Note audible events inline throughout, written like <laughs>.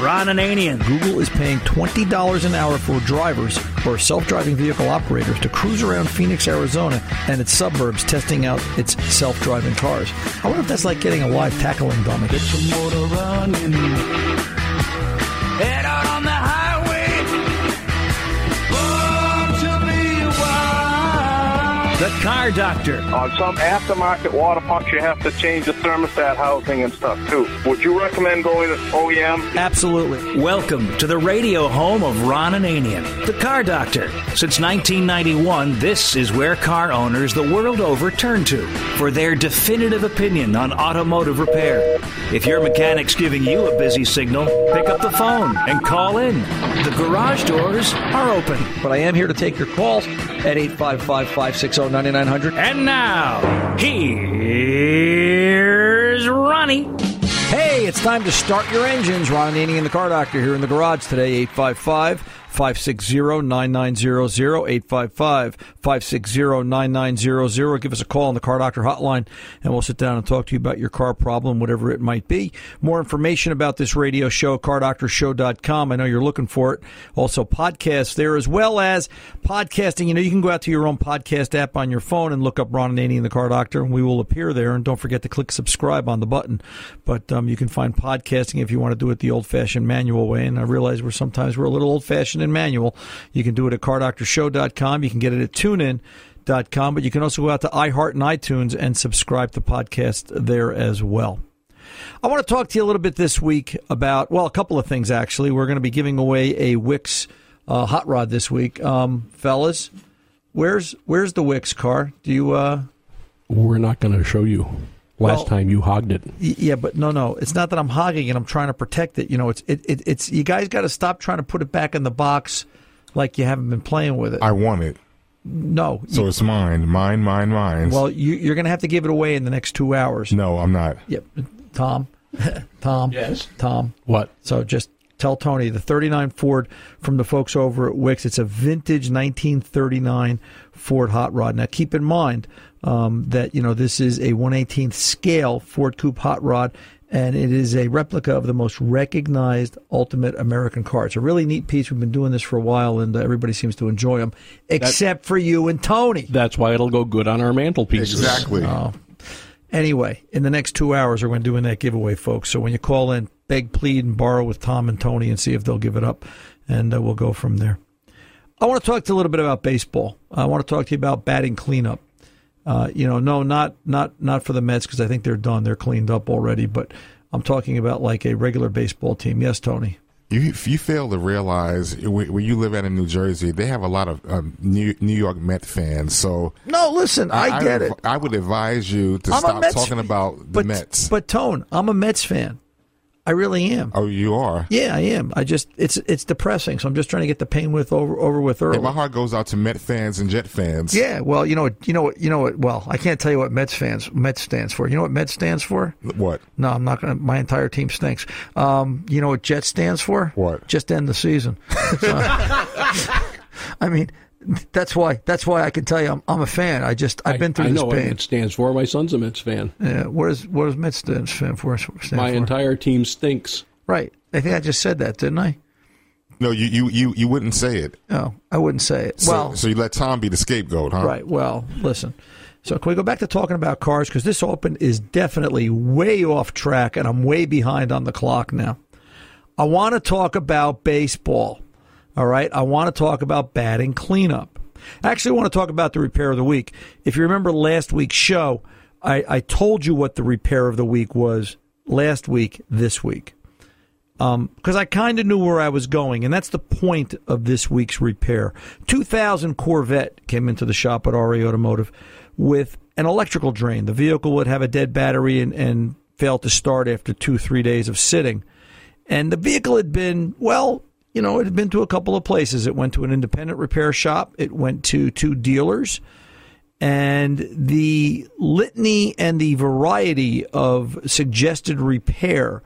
Ron Ananian. Google is paying $20 an hour for drivers or self-driving vehicle operators to cruise around Phoenix, Arizona and its suburbs testing out its self-driving cars. I wonder if that's like getting a live tackling dummy. The Car Doctor. On some aftermarket water pumps, you have to change the thermostat housing and stuff too. Would you recommend going to OEM? Absolutely. Welcome to the radio home of Ron Ananian, the Car Doctor. Since 1991, this is where car owners the world over turn to for their definitive opinion on automotive repair. If your mechanic's giving you a busy signal, pick up the phone and call in. The garage doors are open. But I am here to take your calls at oh 855-560-9900. And now, here's Ronnie. Hey, it's time to start your engines. Ron Ananian and the Car Doctor here in the garage today, 855 560 9900. 855 560 9900. Give us a call on the Car Doctor hotline and we'll sit down and talk to you about your car problem, whatever it might be. More information about this radio show, cardoctorshow.com. I know you're looking for it. Also, podcasts there as well as podcasting. You know, you can go out to your own podcast app on your phone and look up Ron Ananian and the Car Doctor, and we will appear there. And don't forget to click subscribe on the button. But um, you can find podcasting if you want to do it the old fashioned manual way. And I realize we're sometimes we're a little old fashioned and manual. You can do it at cardoctorshow.com. You can get it at tunein.com, but you can also go out to iHeart and iTunes and subscribe to the podcast there as well. I want to talk to you a little bit this week about, well, a couple of things actually. We're going to be giving away a Wix uh, hot rod this week. Um, fellas, where's where's the Wix car? Do you uh We're not going to show you. Last Well- time you hogged it. Yeah, but no, no, it's not that I'm hogging it. I'm trying to protect it. You know, it's it, it it's you guys got to stop trying to put it back in the box like you haven't been playing with it. I want it, no, so you- it's mine, mine, mine, mine. well, you, you're going to have to give it away in the next two hours. no, I'm not. Yep, Tom, <laughs> Tom, Yes. Tom. What? So just tell Tony the 39 Ford from the folks over at Wix. It's a vintage 1939 Ford hot rod. Now keep in mind um, that you know this is a 118th scale Ford Coupe hot rod. And it is a replica of the most recognized ultimate American car. It's a really neat piece. We've been doing this for a while, and uh, everybody seems to enjoy them, except for you and Tony. That's why it'll go good on our mantelpieces. Exactly. Oh. Anyway, in the next two hours, we're going to do that giveaway, folks. So when you call in, beg, plead, and borrow with Tom and Tony and see if they'll give it up, and uh, we'll go from there. I want to talk to you a little bit about baseball. I want to talk to you about batting cleanup. Uh, you know, no, not not not for the Mets because I think they're done. They're cleaned up already. But I'm talking about like a regular baseball team. Yes, Tony. You you fail to realize where where you live at in New Jersey, they have a lot of um, New New York Met fans. So No, listen, I, get it. I would advise you to I'm stop Mets talking fan. about the but, Mets. But Tone, I'm a Mets fan. I really am. oh, you are. Yeah, I am. I just it's it's depressing. So I'm just trying to get the pain with over over with early. And my heart goes out to Met fans and Jet fans. Yeah, well, you know what, you know what, you know what. Well, I can't tell you what Mets fans Mets stands for. You know what Mets stands for? What? No, I'm not going to. My entire team stinks. Um, you know what Jet stands for? What? Just end the season. So- <laughs> <laughs> I mean, that's why. That's why I can tell you I'm, I'm a fan. I just I've been through I this know what pain. it stands for. My son's a Mets fan. Yeah, what is what does Mets stand stand for? Stand My for? entire team stinks. right. I think I just said that, didn't I? No, you you you, you wouldn't say it. No, I wouldn't say it. So, well, so you let Tom be the scapegoat, huh? Right. Well, listen. So can we go back to talking about cars because this Open is definitely way off track, and I'm way behind on the clock now. I want to talk about baseball. All right. I want to talk about batting cleanup. Actually, I want to talk about the repair of the week. If you remember last week's show, I, I told you what the repair of the week was last week, this week um, because I kind of knew where I was going, and that's the point of this week's repair. 2000 Corvette came into the shop at RA Automotive with an electrical drain. The vehicle would have a dead battery and, and fail to start after two, three days of sitting. And the vehicle had been, well, you know, it had been to a couple of places. It went to an independent repair shop, it went to two dealers. And the litany and the variety of suggested repair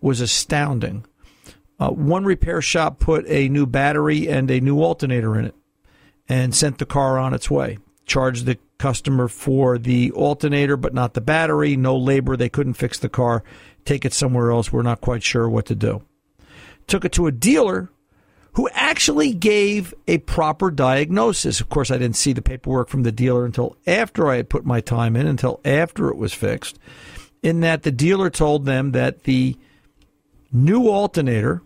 was astounding. Uh, one repair shop put a new battery and a new alternator in it and sent the car on its way. Charged the customer for the alternator, but not the battery. No labor. They couldn't fix the car. Take it somewhere else. We're not quite sure what to do. took it to a dealer who actually gave a proper diagnosis. Of course, I didn't see the paperwork from the dealer until after I had put my time in, until after it was fixed. In that the dealer told them that the new alternator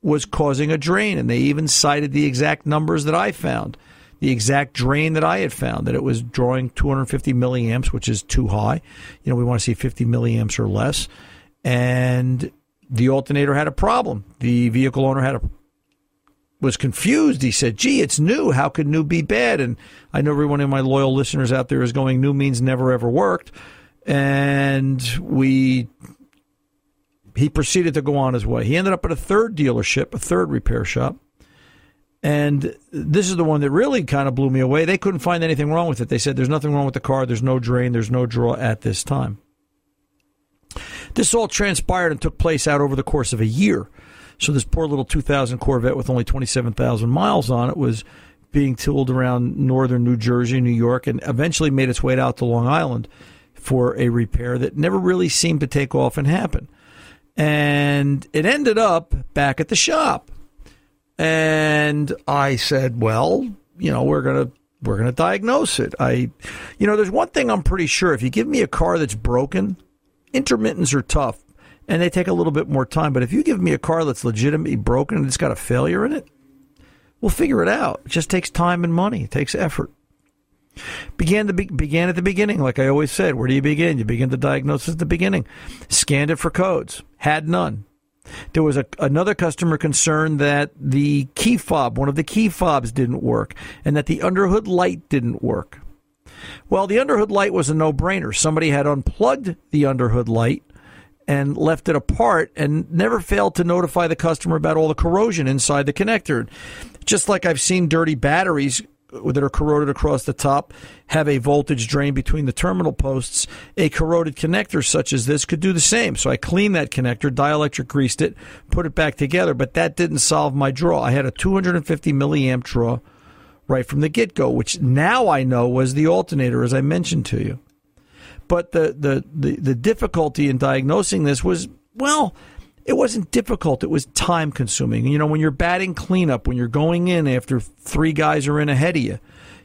was causing a drain, and they even cited the exact numbers that I found, the exact drain that I had found, that it was drawing 250 milliamps, which is too high. You know, we want to see 50 milliamps or less. And the alternator had a problem. The vehicle owner had a was confused. He said, "Gee, it's new. How could new be bad?" And I know every one of my loyal listeners out there is going, "New means never ever worked." And we he proceeded to go on his way. He ended up at a third dealership, a third repair shop. And this is the one that really kind of blew me away. They couldn't find anything wrong with it. They said there's nothing wrong with the car. There's no drain. There's no draw at this time. This all transpired and took place out over the course of a year. So this poor little 2000 Corvette with only 27,000 miles on it was being tooled around northern New Jersey, New York, and eventually made its way out to Long Island for a repair that never really seemed to take off and happen. And it ended up back at the shop. And I said, well, you know, we're going to we're going to diagnose it. I you know, there's one thing I'm pretty sure if you give me a car that's broken, intermittents are tough and they take a little bit more time, but if you give me a car that's legitimately broken and it's got a failure in it, we'll figure it out. It just takes time and money. It takes effort. Began the began at the beginning, like I always said. Where do you begin? You begin the diagnosis at the beginning. Scanned it for codes. Had none. There was a, another customer concerned that the key fob, one of the key fobs, didn't work, and that the underhood light didn't work. Well, the underhood light was a no-brainer. Somebody had unplugged the underhood light and left it apart and never failed to notify the customer about all the corrosion inside the connector. Just like I've seen dirty batteries that are corroded across the top have a voltage drain between the terminal posts. A corroded connector such as this could do the same. So I cleaned that connector, dielectric greased it, put it back together, but that didn't solve my draw. I had a 250 milliamp draw right from the get go, which now I know was the alternator, as I mentioned to you. But the, the, the, the difficulty in diagnosing this was, well, it wasn't difficult. It was time consuming. You know, when you're batting cleanup, when you're going in after three guys are in ahead of you,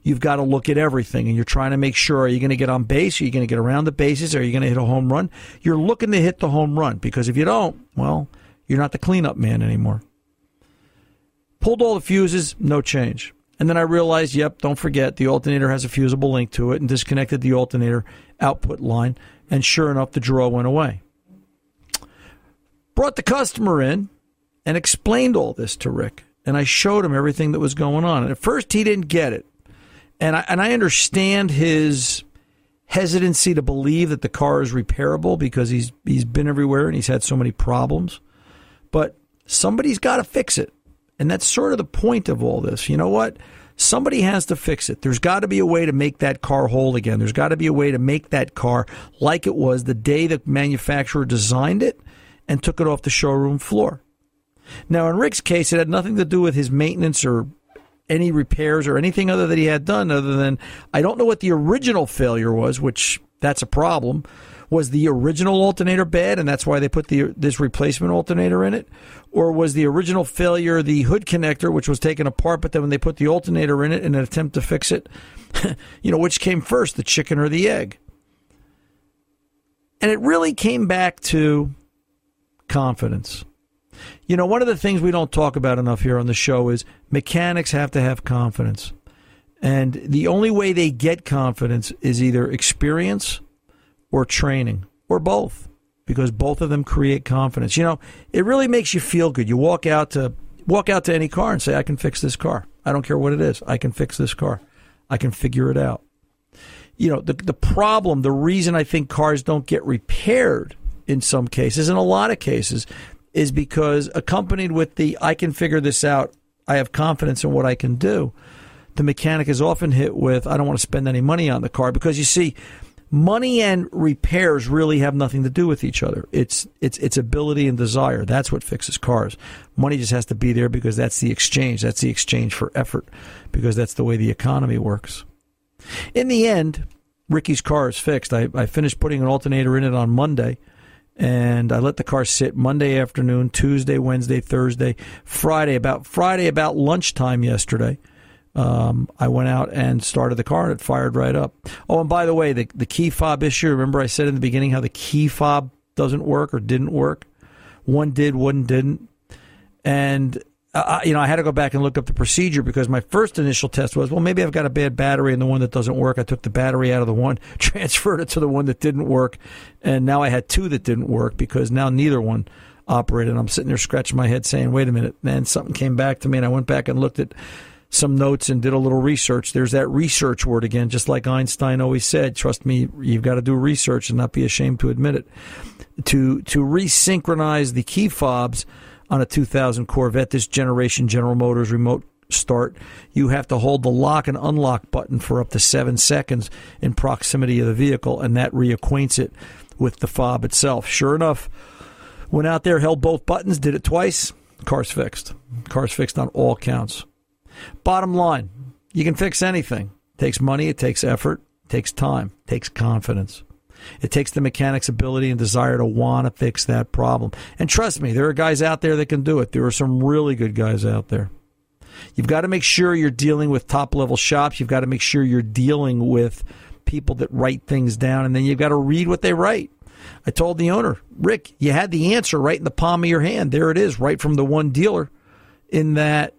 you've got to look at everything and you're trying to make sure are you going to get on base? Are you going to get around the bases? Are you going to hit a home run? You're looking to hit the home run because if you don't, well, you're not the cleanup man anymore. Pulled all the fuses, no change. And then I realized, yep, don't forget the alternator has a fusible link to it and disconnected the alternator output line. And sure enough, the draw went away. Brought the customer in and explained all this to Rick. And I showed him everything that was going on. And at first, he didn't get it. And I, and I understand his hesitancy to believe that the car is repairable because he's he's been everywhere and he's had so many problems. But somebody's got to fix it. And that's sort of the point of all this. You know what? Somebody has to fix it. There's got to be a way to make that car whole again. There's got to be a way to make that car like it was the day the manufacturer designed it and took it off the showroom floor. Now, in Rick's case, it had nothing to do with his maintenance or any repairs or anything other that he had done, other than I don't know what the original failure was, which that's a problem was the original alternator bad, and that's why they put the this replacement alternator in it, or was the original failure the hood connector, which was taken apart, but then when they put the alternator in it in an attempt to fix it, <laughs> you know, which came first, the chicken or the egg? And it really came back to confidence. You know, one of the things we don't talk about enough here on the show is mechanics have to have confidence. And the only way they get confidence is either experience or training or both because both of them create confidence. You know, it really makes you feel good. You walk out to walk out to any car and say I can fix this car. I don't care what it is. I can fix this car. I can figure it out. You know, the the problem, the reason I think cars don't get repaired in some cases, in a lot of cases, is because accompanied with the I can figure this out, I have confidence in what I can do. The mechanic is often hit with I don't want to spend any money on the car because you see money and repairs really have nothing to do with each other. It's it's its ability and desire. That's what fixes cars. Money just has to be there because that's the exchange. That's the exchange for effort because that's the way the economy works. In the end, Ricky's car is fixed. I, I finished putting an alternator in it on Monday, and I let the car sit Monday afternoon, Tuesday, Wednesday, Thursday, Friday. About Friday, about lunchtime yesterday, um, I went out and started the car, and it fired right up. Oh, and by the way, the the key fob issue. Remember, I said in the beginning how the key fob doesn't work or didn't work. One did, one didn't, and uh, you know, I had to go back and look up the procedure because my first initial test was, well, maybe I've got a bad battery in the one that doesn't work. I took the battery out of the one, <laughs> transferred it to the one that didn't work, and now I had two that didn't work because now neither one operated. I'm sitting there scratching my head saying, wait a minute, man, something came back to me, and I went back and looked at some notes and did a little research. There's that research word again, just like Einstein always said. Trust me, you've got to do research and not be ashamed to admit it. To to resynchronize the key fobs on a 2000 Corvette, this generation General Motors remote start, you have to hold the lock and unlock button for up to seven seconds in proximity of the vehicle, and that reacquaints it with the fob itself. Sure enough, went out there, held both buttons, did it twice, car's fixed. Car's fixed on all counts. Bottom line, you can fix anything. It takes money, it takes effort, it takes time, it takes confidence. It takes the mechanic's ability and desire to want to fix that problem. And trust me, there are guys out there that can do it. There are some really good guys out there. You've got to make sure you're dealing with top level shops. You've got to make sure you're dealing with people that write things down, and then you've got to read what they write. I told the owner, Rick, you had the answer right in the palm of your hand. There it is, right from the one dealer, in that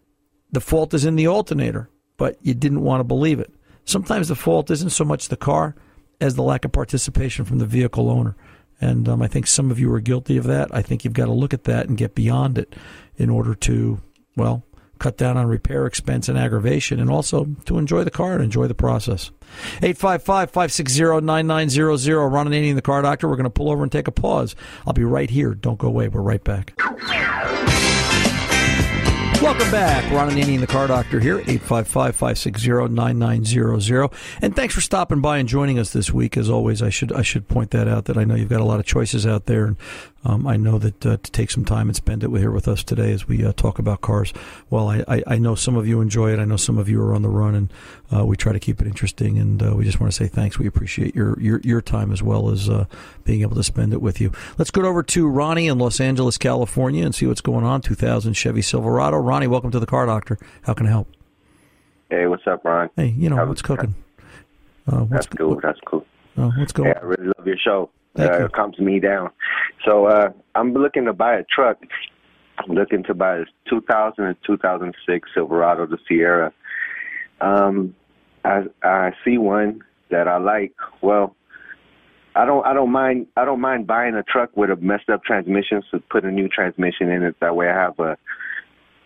the fault is in the alternator, but you didn't want to believe it. Sometimes the fault isn't so much the car as the lack of participation from the vehicle owner. And um, I think some of you are guilty of that. I think you've got to look at that and get beyond it in order to, well, cut down on repair expense and aggravation and also to enjoy the car and enjoy the process. 855 560 9900. Ron Ananian, the car doctor. We're going to pull over and take a pause. I'll be right here. Don't go away. We're right back. Welcome back. Ron Ananian, the car doctor here, 855 560 9900. And thanks for stopping by and joining us this week. As always, I should I should point that out that I know you've got a lot of choices out there. And um, I know that uh, to take some time and spend it here with us today as we uh, talk about cars. Well, I, I, I, know some of you enjoy it. I know some of you are on the run, and uh, we try to keep it interesting. And uh, we just want to say thanks. We appreciate your your, your time as well as uh, being able to spend it with you. Let's go over to Ronnie in Los Angeles, California, and see what's going on. 2000 Chevy Silverado. Ronnie, welcome to the Car Doctor. How can I help? Hey, what's up, Ron? Hey, you know what's cooking? Uh, what's, that's cool. That's cool. what's going? Yeah, I really love your show. Uh, it calms me down. So uh, I'm looking to buy a truck. I'm looking to buy a 2000 and 2006 Silverado, the Sierra. Um, I I see one that I like. Well, I don't I don't mind I don't mind buying a truck with a messed up transmission, so put a new transmission in it. That way I have a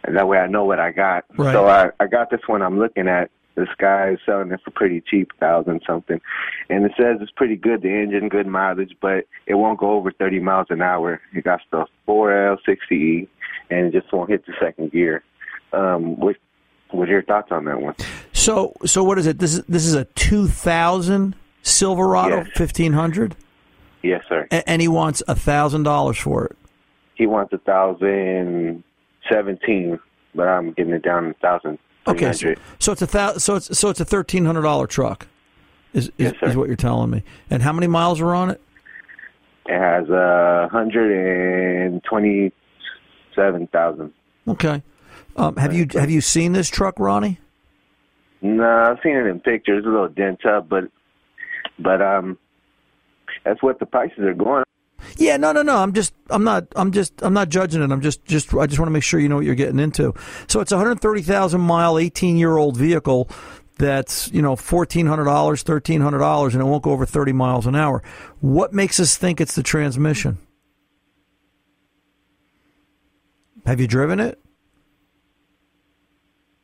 that way I know what I got. Right. So I I got this one I'm looking at. This guy is selling it for pretty cheap, thousand something, and it says it's pretty good. The engine, good mileage, but it won't go over 30 miles an hour. It got the 4L60E, and it just won't hit the second gear. Um, what what are your thoughts on that one? So so what is it? This is this is a 2000 Silverado Yes. 1500, Yes, sir. A- and he wants a thousand dollars for it. He wants a thousand seventeen, but I'm getting it down to thousand. Okay, so, so it's a thou, so it's so it's a thirteen hundred dollar truck, is is, Yes, is what you're telling me. And how many miles are on it? It has a hundred and twenty-seven thousand. Okay. Um, have you have you seen this truck, Ronnie? No, I've seen it in pictures. A little dent up, but but um, that's what the prices are going. Yeah, no, no, no. I'm just, I'm not, I'm just, I'm not judging it. I'm just, just, I just want to make sure you know what you're getting into. So it's a 130,000 mile, 18 year old vehicle that's, you know, $1,400, $1,300, and it won't go over 30 miles an hour. What makes us think it's the transmission? Have you driven it?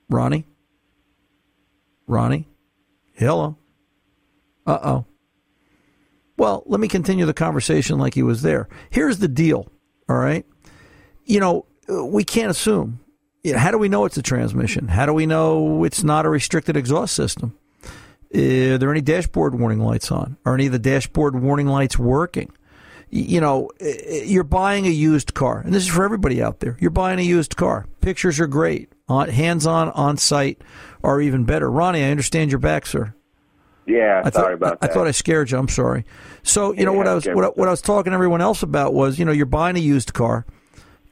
Ronnie? Ronnie? Hello? Uh oh. Well, let me continue the conversation like he was there. Here's the deal, all right? You know, we can't assume. You know, how do we know it's a transmission? How do we know it's not a restricted exhaust system? Are there any dashboard warning lights on? Are any of the dashboard warning lights working? You know, uh, you're buying a used car, and this is for everybody out there. You're buying a used car. Pictures are great. On, hands on, on site are even better. Ronnie, I understand your back, sir. Yeah, I thought, sorry about I, that. I thought I scared you. I'm sorry. So you know what I was what, I- what I was talking to everyone else about was you know you're buying a used car.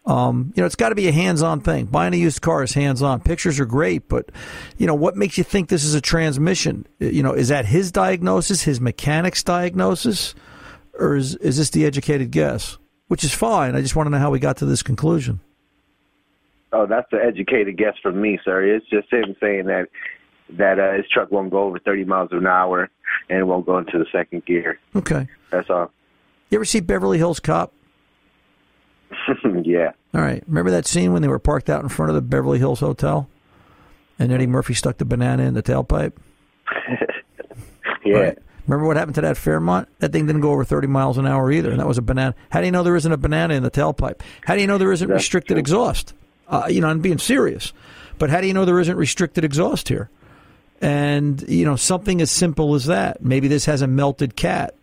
Um, you know it's got to be a hands-on thing. Buying a used car is hands-on. Pictures are great, but you know what makes you think this is a transmission? You know, is that his diagnosis, his mechanic's diagnosis, or is is this the educated guess? Which is fine. I just want to know how we got to this conclusion. Oh, that's an educated guess from me, sir. It's just him saying that that uh, his truck won't go over 30 miles an hour and it won't go into the second gear. Okay. That's all. You ever see Beverly Hills Cop? <laughs> yeah. All right. Remember that scene when they were parked out in front of the Beverly Hills Hotel, and Eddie Murphy stuck the banana in the tailpipe? <laughs> Yeah. Right. Remember what happened to that Fairmont? That thing didn't go over 30 miles an hour either, and that was a banana. How do you know there isn't a banana in the tailpipe? How do you know there isn't That's restricted true. exhaust? Uh, you know, I'm being serious. But how do you know there isn't restricted exhaust here? And, you know, something as simple as that. Maybe this has a melted cat,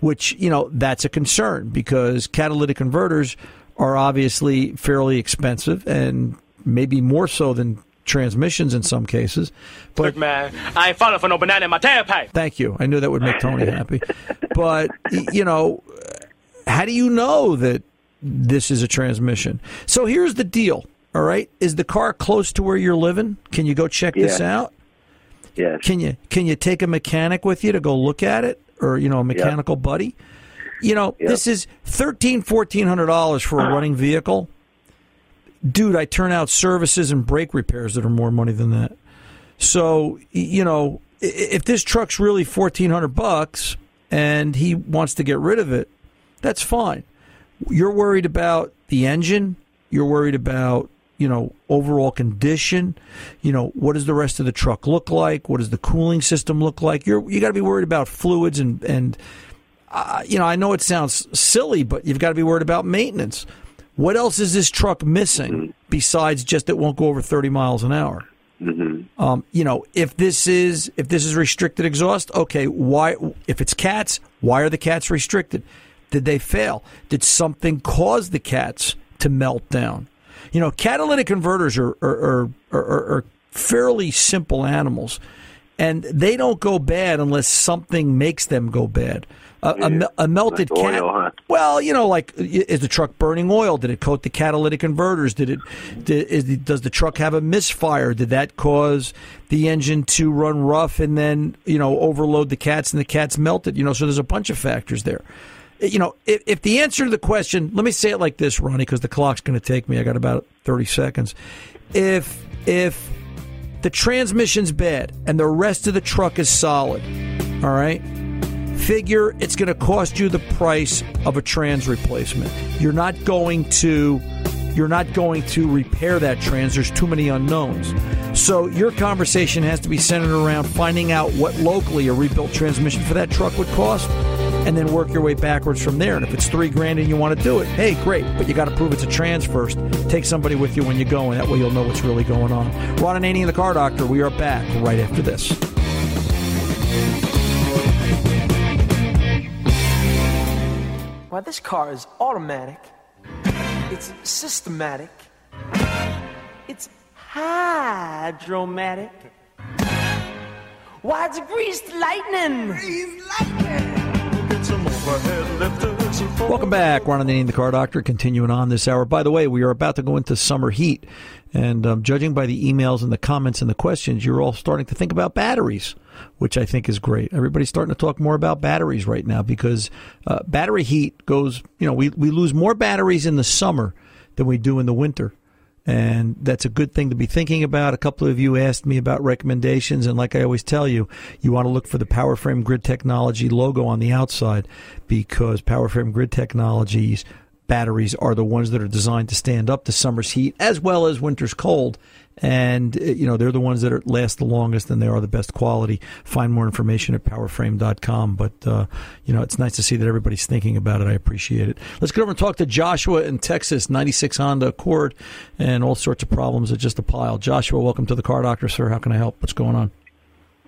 which, you know, that's a concern because catalytic converters are obviously fairly expensive and maybe more so than transmissions in some cases. But Look, man, I ain't falling for no banana in my tailpipe. Thank you. I knew that would make Tony happy. But, you know, how do you know that this is a transmission? So here's the deal, all right? Is the car close to where you're living? Can you go check this out? Yes. Can you can you take a mechanic with you to go look at it or, you know, a mechanical buddy? You know, Yep. this is thirteen, fourteen hundred dollars for a <clears throat> running vehicle. Dude, I turn out services and brake repairs that are more money than that. So you know, if this truck's really fourteen hundred bucks and he wants to get rid of it, that's fine. You're worried about the engine. You're worried about you know overall condition. You know what does the rest of the truck look like? What does the cooling system look like? You're you got to be worried about fluids and and uh, you know I know it sounds silly, but you've got to be worried about maintenance. What else is this truck missing besides just it won't go over thirty miles an hour? Um, you know, if this is if this is restricted exhaust, okay, why if it's cats, why are the cats restricted? Did they fail? Did something cause the cats to melt down? You know, catalytic converters are are, are, are, are fairly simple animals, and they don't go bad unless something makes them go bad. A, a a melted Like cat. oil, huh? Well, you know, like is the truck burning oil? Did it coat the catalytic converters? Did it? Did, is the, does the truck have a misfire? Did that cause the engine to run rough and then you know overload the cats and the cats melted? You know, so there's a bunch of factors there. You know, if, if the answer to the question, let me say it like this, Ronnie, because the clock's going to take me. I got about thirty seconds. If if the transmission's bad and the rest of the truck is solid, all right figure it's going to cost you the price of a trans replacement. You're not going to you're not going to repair that trans. There's too many unknowns. So your conversation has to be centered around finding out what locally a rebuilt transmission for that truck would cost and then work your way backwards from there. And if it's three grand and you want to do it, hey, great. But you got to prove it's a trans first. Take somebody with you when you go, and that way you'll know what's really going on. Ron Ananian and the Car Doctor, we are back right after this. Why, this car is automatic. It's systematic. It's hydromatic. Why, it's greased lightning. Welcome back, Ron Ananian, the Car Doctor, continuing on this hour. By the way, we are about to go into summer heat, and um, judging by the emails and the comments and the questions, you're all starting to think about batteries, which I think is great. Everybody's starting to talk more about batteries right now because uh, battery heat goes, you know, we, we lose more batteries in the summer than we do in the winter. And that's a good thing to be thinking about. A couple of you asked me about recommendations, and like I always tell you, you want to look for the PowerFrame Grid Technology logo on the outside because PowerFrame Grid Technologies batteries are the ones that are designed to stand up to summer's heat as well as winter's cold. And, uh, you know, they're the ones that are, last the longest and they are the best quality. Find more information at powerframe.com. But, uh, you know, it's nice to see that everybody's thinking about it. I appreciate it. Let's go over and talk to Joshua in Texas, 96 Honda Accord, and all sorts of problems. It's just a pile. Joshua, welcome to the car doctor, sir. How can I help? What's going on?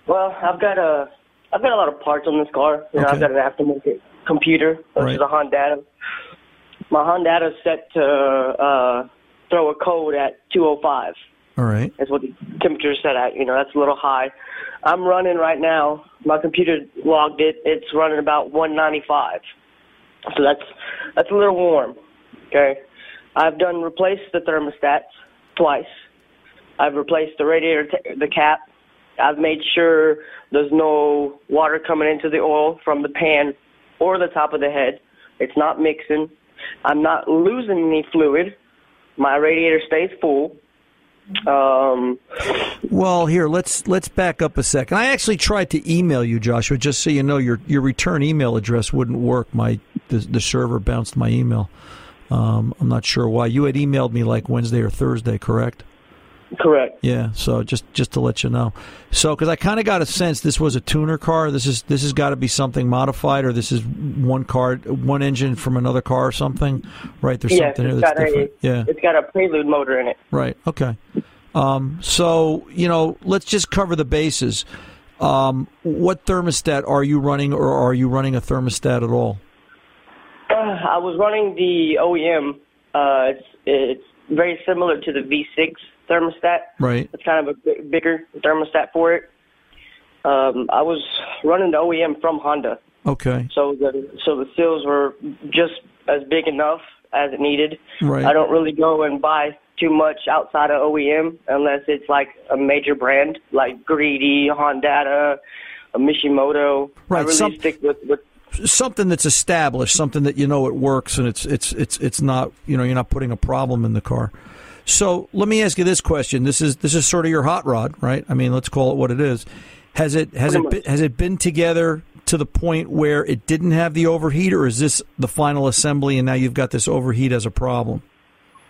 Well, I've got a I've got a lot of parts on this car. You know, Okay. I've got an aftermarket computer, which Right. is a Honda. My Honda is set to uh, throw a code at 205. All right. That's what the temperature is set at. You know, that's a little high. I'm running right now. My computer logged it. It's running about 195. So that's that's a little warm. Okay. I've done replaced the thermostats twice. I've replaced the radiator, t- the cap. I've made sure there's no water coming into the oil from the pan or the top of the head. It's not mixing. I'm not losing any fluid. My radiator stays full. Um, Well, here let's let's back up a second. I actually tried to email you, Joshua, just so you know your your return email address wouldn't work. My the, the server bounced my email. Um, I'm not sure why. You had emailed me like Wednesday or Thursday, correct? Correct. Yeah. So just just to let you know. So because I kind of got a sense this was a tuner car. This is this has got to be something modified, or this is one car, one engine from another car or something, right? There's yes, something here it's that's got different. a yeah. it's got a prelude motor in it. Right. Okay. Um, so you know, let's just cover the bases. Um, what thermostat are you running, or are you running a thermostat at all? Uh, I was running the OEM. Uh, it's it's very similar to the V6 thermostat. Right. It's kind of a bigger thermostat for it. Um, I was running the OEM from Honda, Okay. so the so the seals were just as big enough as it needed. Right. I don't really go and buy too much outside of OEM unless it's like a major brand like GReddy, Honda, Mishimoto. I Right, really some- stick with, with Something that's established, something that you know it works, and it's it's it's it's not you know you're not putting a problem in the car. So let me ask you this question: This is this is sort of your hot rod, right? I mean, let's call it what it is. Has it has Pretty it been, has it been together to the point where it didn't have the overheat, or is this the final assembly and now you've got this overheat as a problem?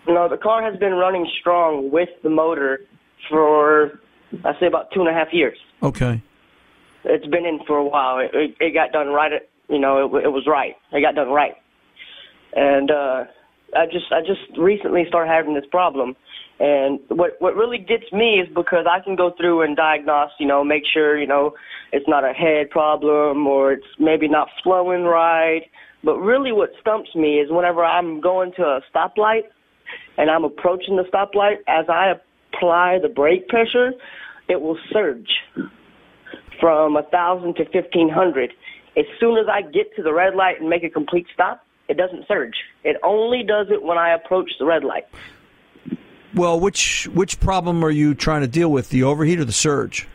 No, the car has been running strong with the motor for I say about two and a half years. Okay. It's been in for a while. It, it, it got done right. At, you know, it, it was right. It got done right. And uh, I just I just recently started having this problem. And what what really gets me is because I can go through and diagnose, you know, make sure you know it's not a head problem or it's maybe not flowing right. But really, what stumps me is whenever I'm going to a stoplight and I'm approaching the stoplight, as I apply the brake pressure, it will surge from a thousand to fifteen hundred. As soon as I get to the red light and make a complete stop, it doesn't surge. It only does it when I approach the red light. Well, which which problem are you trying to deal with? The overheat or the surge?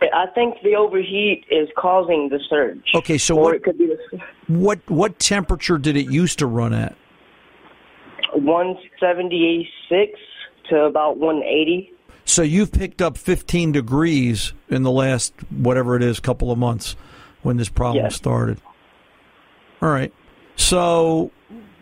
I think the overheat is causing the surge. Okay, so or what- it could be the What what temperature did it used to run at? 176 to about 180. So you've picked up 15 degrees in the last whatever it is couple of months when this problem Yes. started. All right. So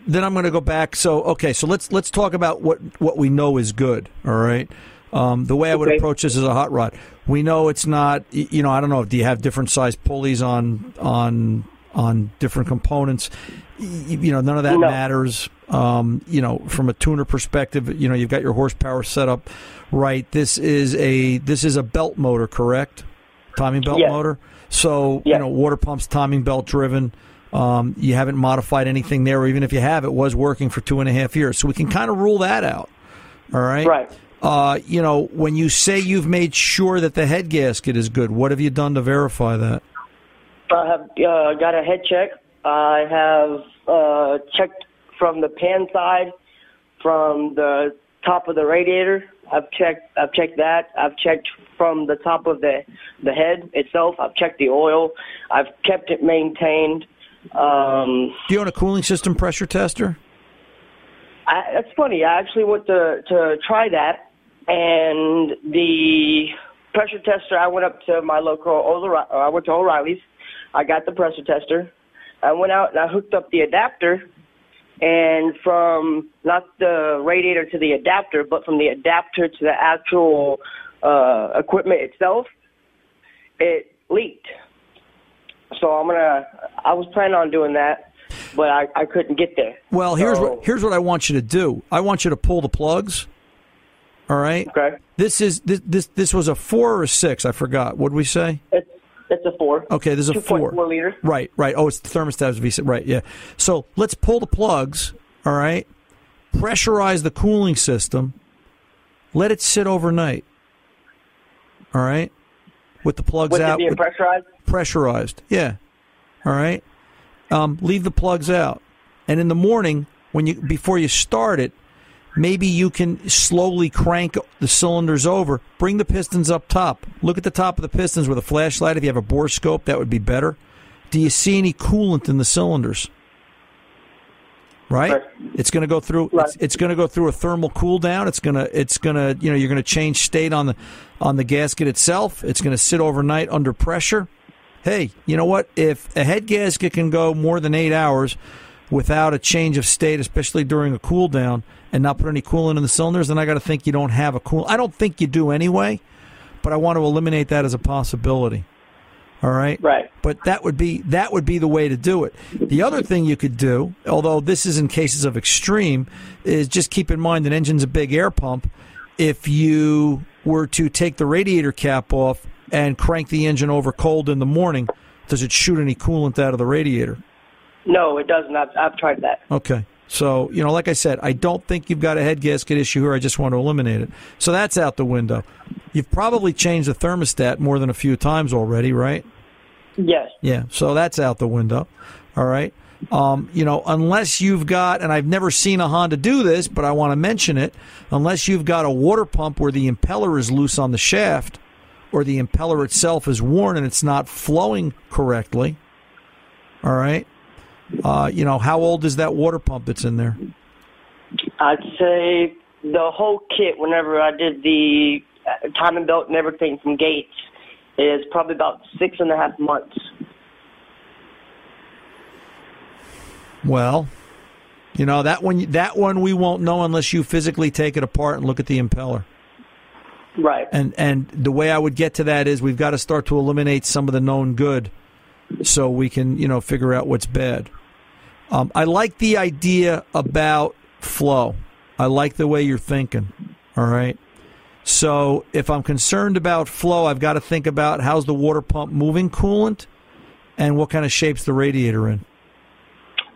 then I'm going to go back. So okay, so let's let's talk about what what we know is good. All right. Um, the way I would Okay. approach this is a hot rod. We know it's not. You know, I don't know. Do you have different size pulleys on on on different components? You know, none of that No. matters. Um, you know, from a tuner perspective, you know, you've got your horsepower set up right. This is a this is a belt motor, correct? Timing belt Yes. motor. So you know, water pumps, timing belt driven. Um, you haven't modified anything there, or even if you have, it was working for two and a half years. So we can kind of rule that out. All right. Right. Uh, you know, when you say you've made sure that the head gasket is good, what have you done to verify that? I have uh, got a head check. I have uh, checked from the pan side, from the top of the radiator. I've checked. I've checked that. I've checked from the top of the the head itself. I've checked the oil. I've kept it maintained. Um, Do you own a cooling system pressure tester? I, it's funny. I actually went to to try that, and the pressure tester. I went up to my local. O'Reilly- I went to O'Reilly's. I got the pressure tester. I went out and I hooked up the adapter, and from not the radiator to the adapter, but from the adapter to the actual uh, equipment itself, it leaked. So I'm gonna. I was planning on doing that, but I, I couldn't get there. Well, here's So- what here's what I want you to do. I want you to pull the plugs. All right. Okay. This is this this this was a four or a six. I forgot. What did we say? It's it's a four. Okay, there's a 2.4 four. liter. Right, right. Oh, it's the thermostat is V6. Right, yeah. So let's pull the plugs. All right. Pressurize the cooling system. Let it sit overnight. All right. with the plugs With it out. being with- pressurized? Pressurized. Yeah. All right. Um, leave the plugs out, and in the morning when you before you start it, maybe you can slowly crank the cylinders over. Bring the pistons up top. Look at the top of the pistons with a flashlight. If you have a bore scope, that would be better. Do you see any coolant in the cylinders? Right. Right. It's going to go through. Right. It's, it's going to go through a thermal cool down. It's going to. It's going to. You know, you're going to change state on the on the gasket itself. It's going to sit overnight under pressure. Hey, you know what? If a head gasket can go more than eight hours without a change of state, especially during a cool down, and not put any coolant in the cylinders, then I got to think you don't have a cool. I don't think you do anyway, but I want to eliminate that as a possibility. All right. Right. But that would be that would be the way to do it. The other thing you could do, although this is in cases of extreme, is just keep in mind an engine's a big air pump. If you were to take the radiator cap off and crank the engine over cold in the morning, does it shoot any coolant out of the radiator? No, it doesn't. I've, I've tried that. Okay. So, you know, like I said, I don't think you've got a head gasket issue here. I just want to eliminate it. So that's out the window. You've probably changed the thermostat more than a few times already, right? Yes. Yeah. So that's out the window. All right. Um, you know, unless you've got, and I've never seen a Honda do this, but I want to mention it, unless you've got a water pump where the impeller is loose on the shaft or the impeller itself is worn and it's not flowing correctly. All right. Uh, you know, how old is that water pump that's in there? I'd say the whole kit, whenever I did the uh, timing belt and everything from Gates, is probably about six and a half months. Well, you know that one. That one we won't know unless you physically take it apart and look at the impeller. Right. And and the way I would get to that is we've got to start to eliminate some of the known good, so we can you know figure out what's bad. Um, I like the idea about flow. I like the way you're thinking. All right. So if I'm concerned about flow, I've got to think about how's the water pump moving coolant, and what kind of shapes the radiator in.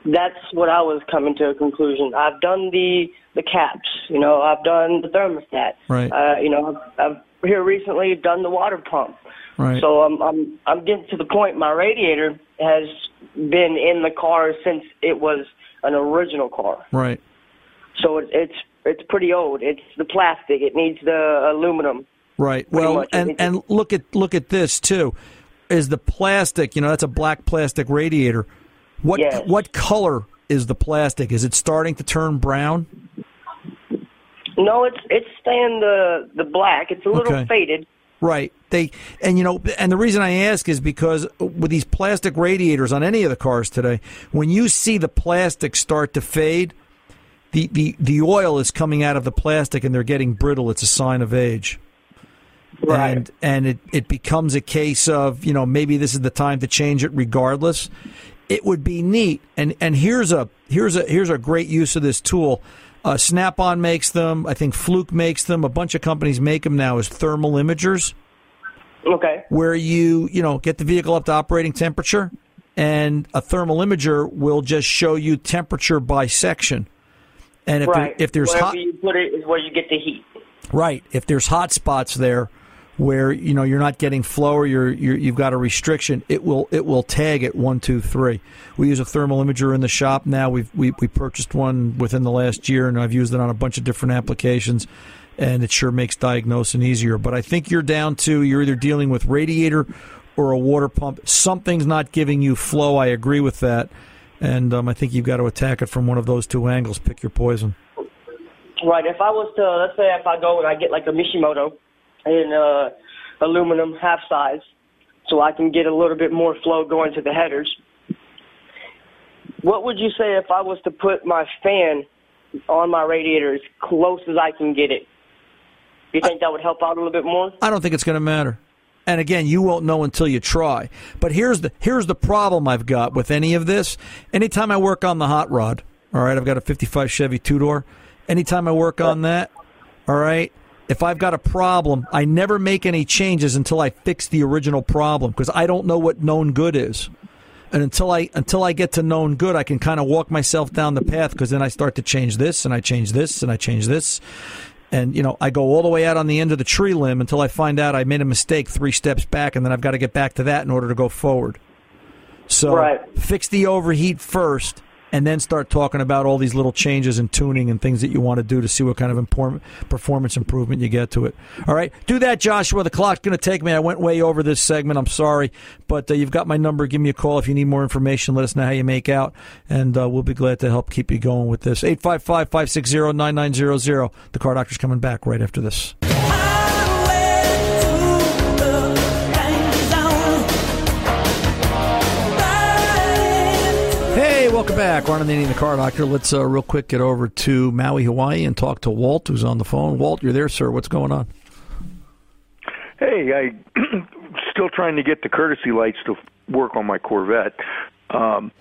That's what I was coming to a conclusion. I've done the the caps, you know, I've done the thermostat. Right. Uh, you know, I've, I've here recently done the water pump. Right. So I'm I'm I'm getting to the point. My radiator has been in the car since it was an original car. Right. So it, it's it's pretty old. It's the plastic. It needs the aluminum. Right. Well, and and look at look at this too. Is the plastic? You know, that's a black plastic radiator. What Yes. what color is the plastic? Is it starting to turn brown? No, it's it's staying the the black. It's a little Okay. faded. Right. They and you know, and the reason I ask is because with these plastic radiators on any of the cars today, when you see the plastic start to fade, the the the oil is coming out of the plastic and they're getting brittle. It's a sign of age. Right. And and it, it becomes a case of, you know, maybe this is the time to change it regardless. It would be neat. And and here's a here's a here's a great use of this tool. Uh, Snap-on makes them. I think Fluke makes them. A bunch of companies make them now as thermal imagers Okay. where you you know get the vehicle up to operating temperature and a thermal imager will just show you temperature by section and if right. there, if there's Wherever hot you put it is where you get the heat. right if there's hot spots there where you know you're not getting flow or you're, you're you've got a restriction it will it will tag it one two three. We use a thermal imager in the shop now. We've we, we purchased one within the last year and I've used it on a bunch of different applications and it sure makes diagnosing easier. But I think you're down to you're either dealing with radiator or a water pump. Something's not giving you flow. I agree with that. And um, I think you've got to attack it from one of those two angles. Pick your poison. Right. If I was to let's say if I go and I get like a Mishimoto in uh, aluminum half size, so I can get a little bit more flow going to the headers. What would you say if I was to put my fan on my radiator as close as I can get it? Do you think that would help out a little bit more? I don't think it's going to matter. And again, you won't know until you try. But here's the here's the problem I've got with any of this. Anytime I work on the hot rod, all right, I've got a 55 Chevy two door. Anytime I work on that, all right, if I've got a problem, I never make any changes until I fix the original problem because I don't know what known good is. And until I until I get to known good, I can kind of walk myself down the path because then I start to change this and I change this and I change this And you know, I go all the way out on the end of the tree limb until I find out I made a mistake three steps back, and then I've got to get back to that in order to go forward. So Right. fix the overheat first, and then start talking about all these little changes and tuning and things that you want to do to see what kind of performance improvement you get to it. All right, do that, Joshua. The clock's going to take me. I went way over this segment. I'm sorry, but uh, you've got my number. Give me a call if you need more information. Let us know how you make out, and uh, we'll be glad to help keep you going with this. 855 560 9900. The car doctor's coming back right after this. Back. Ron Ananian, the car doctor. Let's uh, real quick get over to Maui, Hawaii, and talk to Walt, who's on the phone. Walt, you're there, sir. What's going on? Hey, I <clears throat> still trying to get the courtesy lights to work on my Corvette. Um,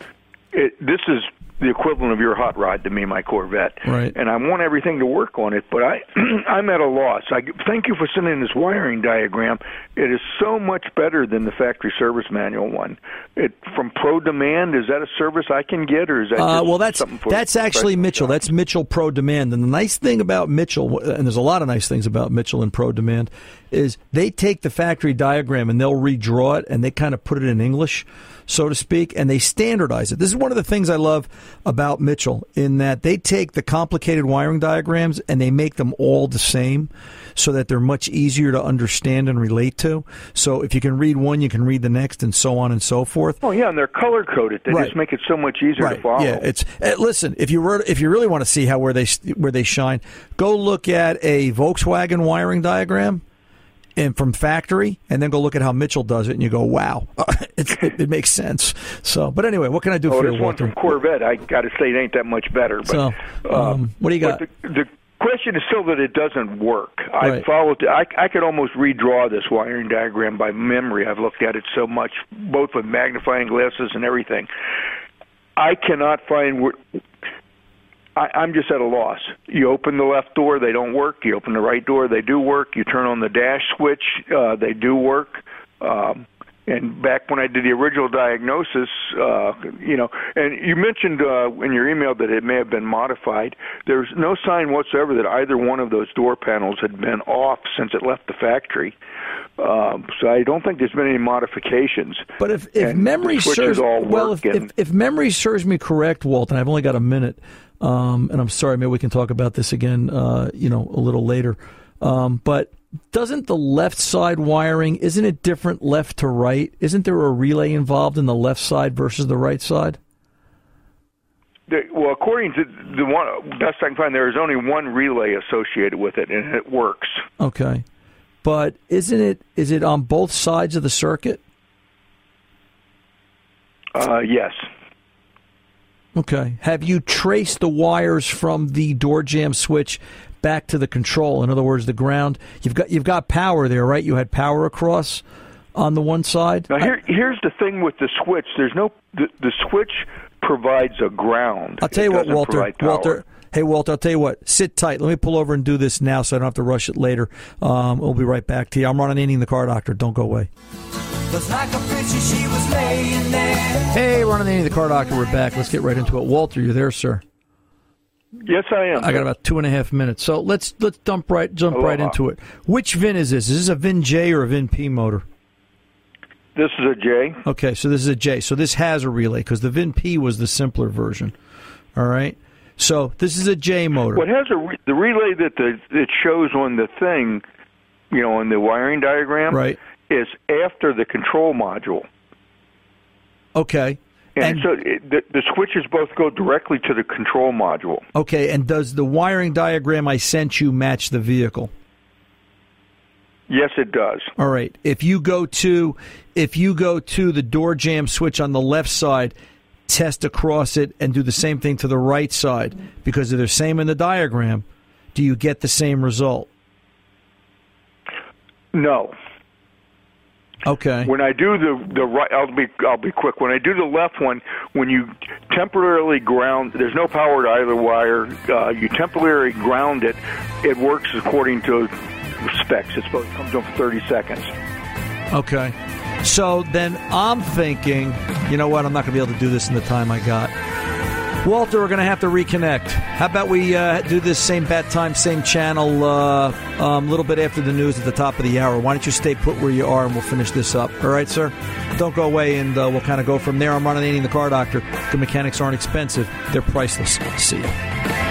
it, this is the equivalent of your hot rod to me, my Corvette. Right. And I want everything to work on it, but I <clears throat> I'm at a loss. I thank you for sending this wiring diagram. It is so much better than the factory service manual one. It from ProDemand is that a service I can get, or is that Uh, well, that's something for that's actually Mitchell. That's Mitchell ProDemand. And the nice thing about Mitchell, and there's a lot of nice things about Mitchell and ProDemand, is they take the factory diagram and they'll redraw it and they kind of put it in English, so to speak, and they standardize it. This is one of the things I love about Mitchell in that they take the complicated wiring diagrams and they make them all the same so that they're much easier to understand and relate to. So if you can read one, you can read the next, and so on and so forth. Oh yeah, and they're color coded. They Right. just make it so much easier to follow. Yeah, it's uh, listen. If you were, if you really want to see how where they where they shine, go look at a Volkswagen wiring diagram, and from factory, and then go look at how Mitchell does it, and you go, wow, <laughs> it's, it, it makes sense. So, but anyway, what can I do oh, for you, one from Corvette, I got to say, it ain't that much better. But So, um, what do you got? The, the question is still that it doesn't work. I Right. followed. I, I could almost redraw this wiring diagram by memory. I've looked at it so much, both with magnifying glasses and everything. I cannot find. where I, I'm just at a loss. You open the left door, they don't work. You open the right door, they do work. You turn on the dash switch, uh, they do work. Um, and back when I did the original diagnosis, uh, you know, and you mentioned uh, in your email that it may have been modified. There's no sign whatsoever that either one of those door panels had been off since it left the factory. Um, so I don't think there's been any modifications. But if, if memory serves all well, if, if, if memory serves me correct, Walt, and I've only got a minute, um, and I'm sorry, maybe we can talk about this again, uh, you know, a little later. Um, but doesn't the left side wiring isn't it different left to right? Isn't there a relay involved in the left side versus the right side? Well, according to the one best I can find, there is only one relay associated with it, and it works. Okay, but isn't it is it on both sides of the circuit? Uh, yes. Okay. Have you traced the wires from the door jamb switch back to the control? In other words, the ground. You've got you've got power there, right? You had power across on the one side. Now here, here's the thing with the switch. There's no the, the switch provides a ground. I'll tell you It what, Walter. Walter. Hey, Walter. I'll tell you what. Sit tight. Let me pull over and do this now, so I don't have to rush it later. Um, we'll be right back to you. I'm Ron Ananian, the car doctor. Don't go away. Like a picture she was laying there. Hey, Ron Ananian, the car doctor. We're back. Let's get right into it. Walter, you're there, sir. Yes, I am. I got about two and a half minutes, so let's let's dump right jump right into it. Which VIN is this? Is this a VIN J or a VIN P motor? This is a J. Okay, so this is a J. So this has a relay because the VIN P was the simpler version. All right. So this is a J motor. What has a re- the relay that the it shows on the thing, you know, on the wiring diagram, Right. Is after the control module. Okay. And, And- so it, the, the switches both go directly to the control module. Okay, and does the wiring diagram I sent you match the vehicle? Yes, it does. All right. If you go to if you go to the door jamb switch on the left side, test across it and do the same thing to the right side because they're the same in the diagram, do you get the same result? No. Okay. When I do the the right, I'll be I'll be quick. When I do the left one, when you temporarily ground, there's no power to either wire. Uh, you temporarily ground it. It works according to specs. It's supposed to comes on for 30 seconds. Okay. So then I'm thinking, you know what? I'm not going to be able to do this in the time I got. Walter, we're going to have to reconnect. How about we uh, do this same bat time, same channel, a uh, um, little bit after the news at the top of the hour? Why don't you stay put where you are and we'll finish this up? All right, sir? Don't go away and uh, we'll kind of go from there. I'm Ron Ananian the car doctor. Good mechanics aren't expensive, they're priceless. See you.